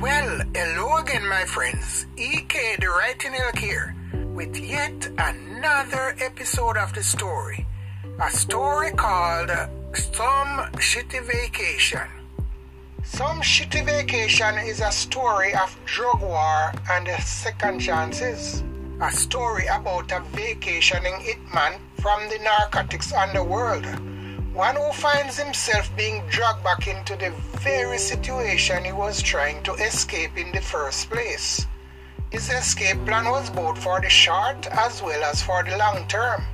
well, hello again, my friends. EK the Writing Elk here with yet another episode of the story. A story called Some Shitty Vacation. Some Shitty Vacation is a story of drug war and second chances. A story about a vacationing hitman from the narcotics underworld. One who finds himself being dragged back into the very situation he was trying to escape in the first place. His escape plan was both for the short as well as for the long term.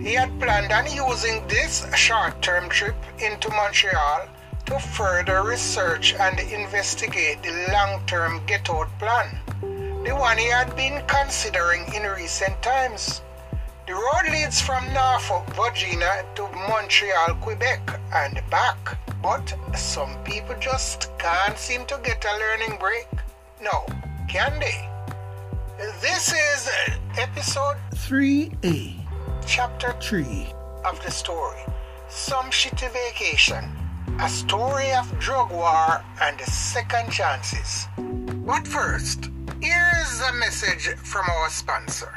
He had planned on using this short term trip into Montreal to further research and investigate the long term get out plan, the one he had been considering in recent times. The road leads from Norfolk, Virginia to Montreal, Quebec and back, but some people just can't seem to get a learning break. No, can they? This is episode 3A, chapter 3 of the story Some Shitty Vacation, a story of drug war and second chances. But first, here's a message from our sponsor.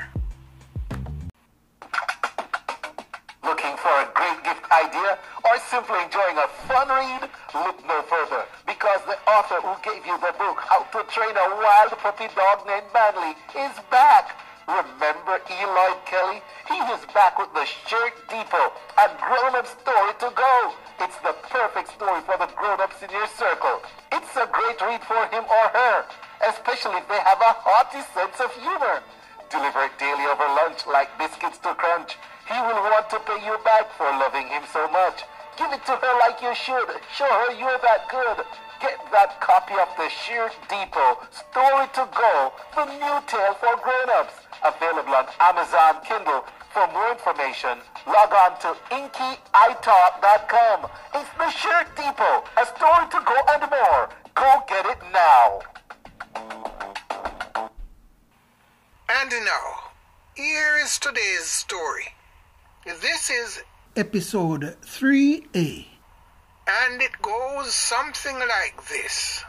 Idea or simply enjoying a fun read? Look no further because the author who gave you the book How to Train a Wild Puppy Dog Named Manly is back. Remember Eloy Kelly? He was back with the Shirt Depot, a grown-up story to go. It's the perfect story for the grown-ups in your circle. It's a great read for him or her, especially if they have a hearty sense of humor. Deliver it daily over lunch like biscuits to crunch. He will want to pay you back for loving him so much. Give it to her like you should. Show her you're that good. Get that copy of the Sheer Depot Story to Go, the new tale for grown-ups. Available on Amazon Kindle. For more information, log on to inkyitalk.com. It's the Sheer Depot, a story to go and more. Go get it now. And now, here is today's story. This is, Episode 3A. and it goes something like this.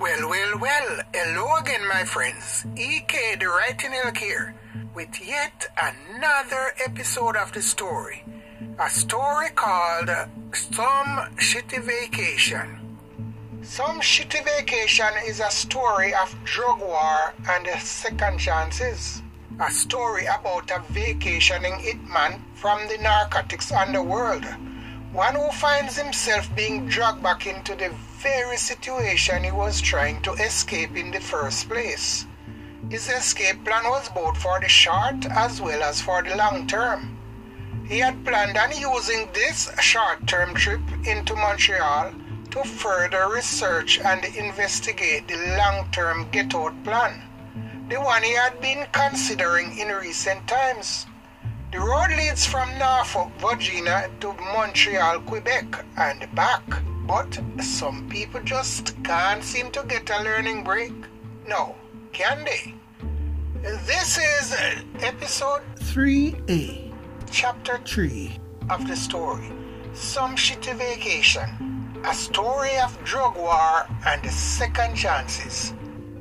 Well, well, well, hello again, my friends. EK the Writing Elk here with yet another episode of the story. A story called Some Shitty Vacation. Some Shitty Vacation is a story of drug war and second chances. A story about a vacationing hitman from the narcotics underworld. One who finds himself being dragged back into the very situation he was trying to escape in the first place. His escape plan was both for the short as well as for the long term. He had planned on using this short term trip into Montreal to further research and investigate the long term get out plan, the one he had been considering in recent times. The road leads from Norfolk, Virginia to Montreal, Quebec and back, but some people just can't seem to get a learning break. No, can they? This is episode 3A, chapter 3 of the story Some Shitty Vacation, a story of drug war and second chances.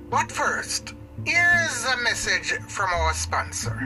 But first, here's a message from our sponsor.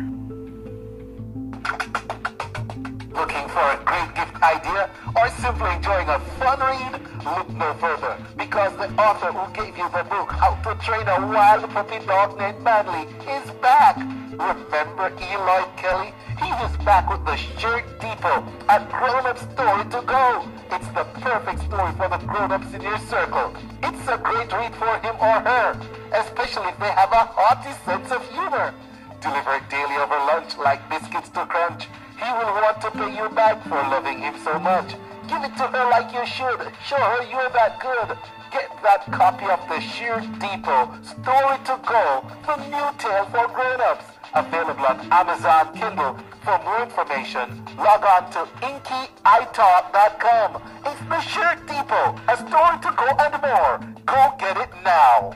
Looking for a great gift idea or simply enjoying a fun read? Look no further because the author who gave you the book How to Train a Wild Puppy Dog Named Manly is back. Remember Eli Kelly? He was back with the Shirt Depot, a grown-up story to go. It's the perfect story for the grown-ups in your circle. It's a great read for him or her, especially if they have a hearty sense of humor. Deliver it daily over lunch like biscuits to crunch. He will want to pay you back for loving him so much. Give it to her like you should. Show her you're that good. Get that copy of the Sheer Depot Story to Go, the new tale for grown-ups. Available on Amazon Kindle. For more information, log on to inkytalk.com. It's the Sheer Depot, a story to go and more. Go get it now.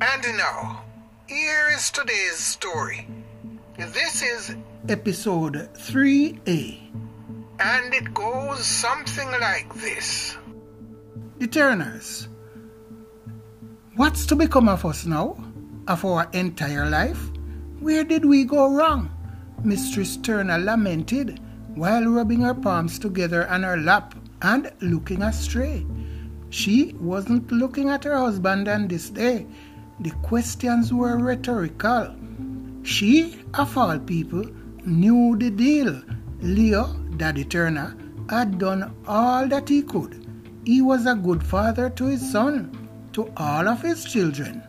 And now, here is today's story. This is episode 3A. And it goes something like this The Turners. What's to become of us now? Of our entire life? Where did we go wrong? Mistress Turner lamented while rubbing her palms together on her lap and looking astray. She wasn't looking at her husband on this day. The questions were rhetorical. She, of all people, knew the deal. Leo, Daddy Turner, had done all that he could. He was a good father to his son, to all of his children.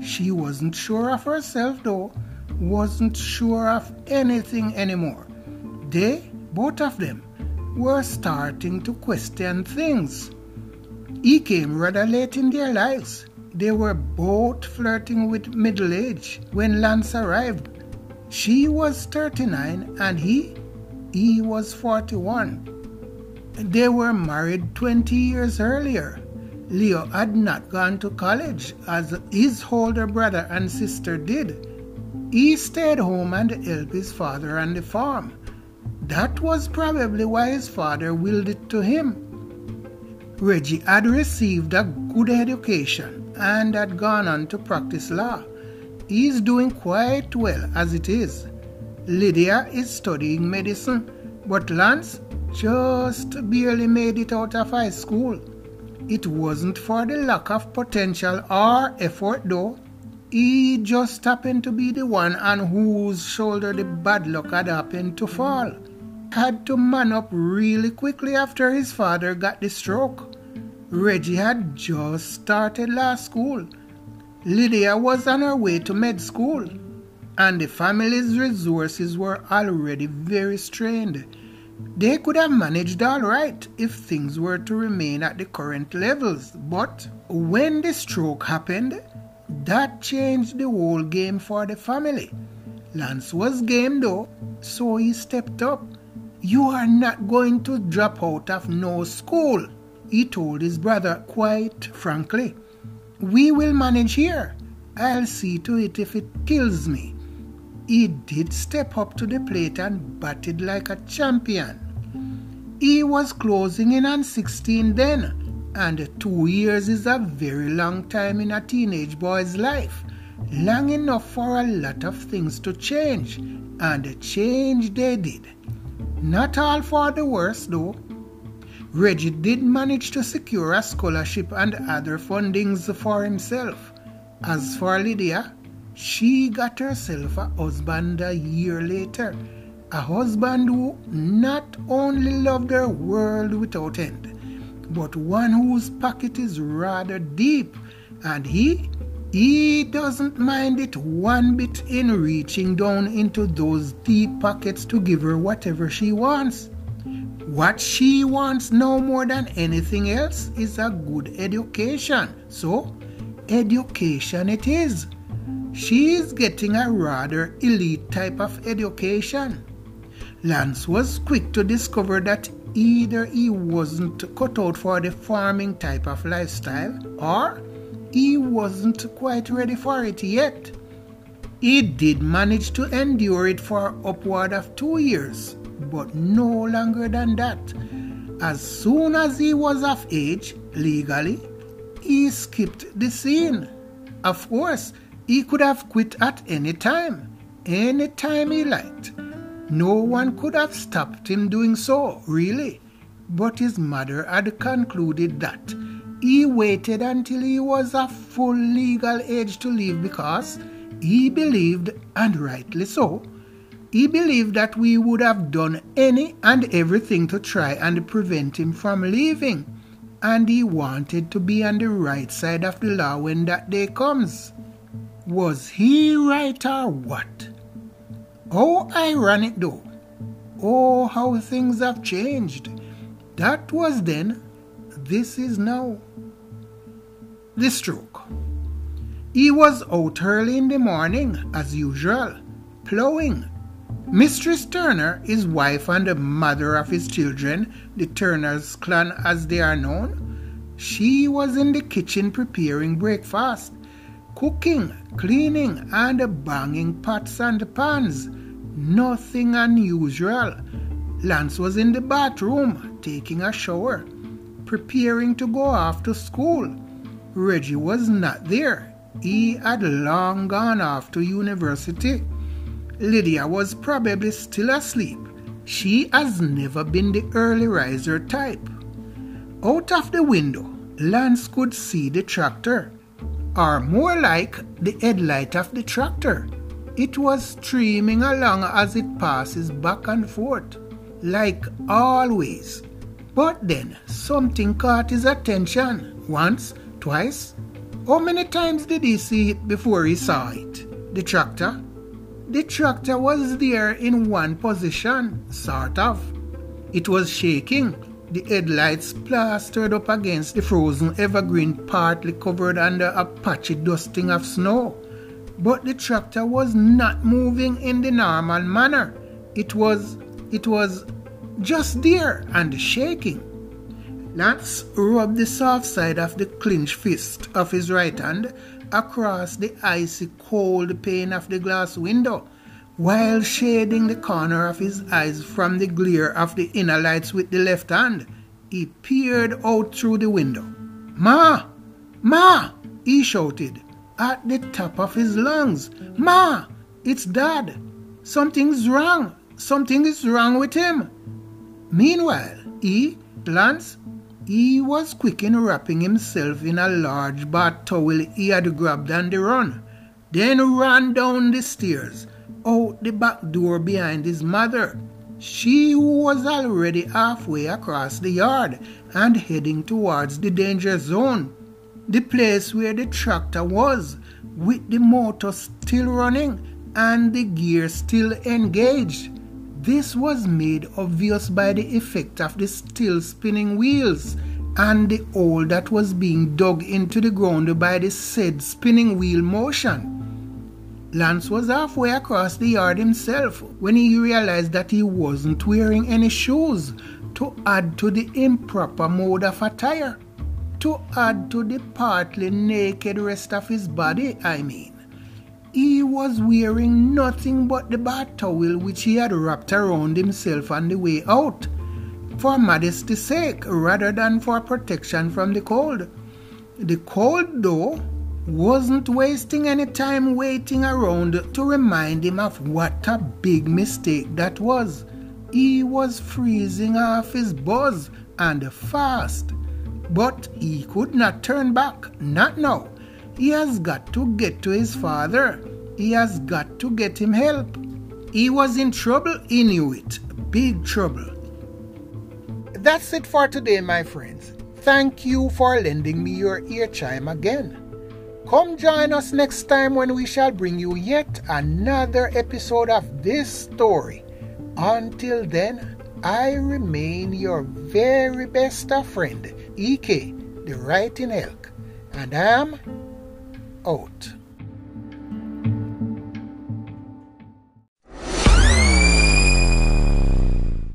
She wasn't sure of herself, though, wasn't sure of anything anymore. They, both of them, were starting to question things. He came rather late in their lives. They were both flirting with middle age when Lance arrived. She was 39 and he, he was 41. They were married 20 years earlier. Leo had not gone to college as his older brother and sister did. He stayed home and helped his father on the farm. That was probably why his father willed it to him. Reggie had received a good education and had gone on to practice law. He is doing quite well as it is. Lydia is studying medicine, but Lance just barely made it out of high school. It wasn't for the lack of potential or effort though. He just happened to be the one on whose shoulder the bad luck had happened to fall had to man up really quickly after his father got the stroke. Reggie had just started law school. Lydia was on her way to med school, and the family's resources were already very strained. They could have managed all right if things were to remain at the current levels, but when the stroke happened, that changed the whole game for the family. Lance was game though, so he stepped up you are not going to drop out of no school, he told his brother quite frankly. We will manage here. I'll see to it if it kills me. He did step up to the plate and batted like a champion. He was closing in on 16 then, and two years is a very long time in a teenage boy's life. Long enough for a lot of things to change, and change they did. Not all for the worse, though. Reggie did manage to secure a scholarship and other fundings for himself. As for Lydia, she got herself a husband a year later. A husband who not only loved her world without end, but one whose pocket is rather deep, and he he doesn't mind it one bit in reaching down into those deep pockets to give her whatever she wants. What she wants no more than anything else is a good education. So, education it is. She is getting a rather elite type of education. Lance was quick to discover that either he wasn't cut out for the farming type of lifestyle or he wasn't quite ready for it yet. He did manage to endure it for upward of two years, but no longer than that. As soon as he was of age, legally, he skipped the scene. Of course, he could have quit at any time, any time he liked. No one could have stopped him doing so, really. But his mother had concluded that he waited until he was of full legal age to leave because he believed, and rightly so, he believed that we would have done any and everything to try and prevent him from leaving. And he wanted to be on the right side of the law when that day comes. Was he right or what? Oh, ironic though. Oh, how things have changed. That was then, this is now the stroke. He was out early in the morning, as usual, ploughing. Mistress Turner, his wife and the mother of his children, the Turners clan as they are known, she was in the kitchen preparing breakfast, cooking, cleaning, and banging pots and pans. Nothing unusual. Lance was in the bathroom taking a shower, preparing to go off to school. Reggie was not there. He had long gone off to university. Lydia was probably still asleep. She has never been the early riser type. Out of the window, Lance could see the tractor, or more like the headlight of the tractor. It was streaming along as it passes back and forth, like always. But then something caught his attention once, twice. How many times did he see it before he saw it? The tractor? The tractor was there in one position, sort of. It was shaking, the headlights plastered up against the frozen evergreen partly covered under a patchy dusting of snow. But the tractor was not moving in the normal manner. It was, it was just there and shaking. Lance rubbed the soft side of the clenched fist of his right hand across the icy cold pane of the glass window while shading the corner of his eyes from the glare of the inner lights with the left hand. He peered out through the window. Ma! Ma! he shouted at the top of his lungs. Ma! It's Dad! Something's wrong! Something is wrong with him! Meanwhile, he, Lance, he was quick in wrapping himself in a large bath towel he had grabbed on the run, then ran down the stairs, out the back door behind his mother. She was already halfway across the yard and heading towards the danger zone the place where the tractor was, with the motor still running and the gear still engaged. This was made obvious by the effect of the still spinning wheels and the hole that was being dug into the ground by the said spinning wheel motion. Lance was halfway across the yard himself when he realized that he wasn't wearing any shoes to add to the improper mode of attire to add to the partly naked rest of his body, I mean. He was wearing nothing but the bath towel which he had wrapped around himself on the way out, for modesty's sake rather than for protection from the cold. The cold, though, wasn't wasting any time waiting around to remind him of what a big mistake that was. He was freezing off his buzz and fast. But he could not turn back, not now. He has got to get to his father. He has got to get him help. He was in trouble, he knew it. Big trouble. That's it for today, my friends. Thank you for lending me your ear chime again. Come join us next time when we shall bring you yet another episode of this story. Until then, I remain your very best friend, EK, the writing elk, and I'm out.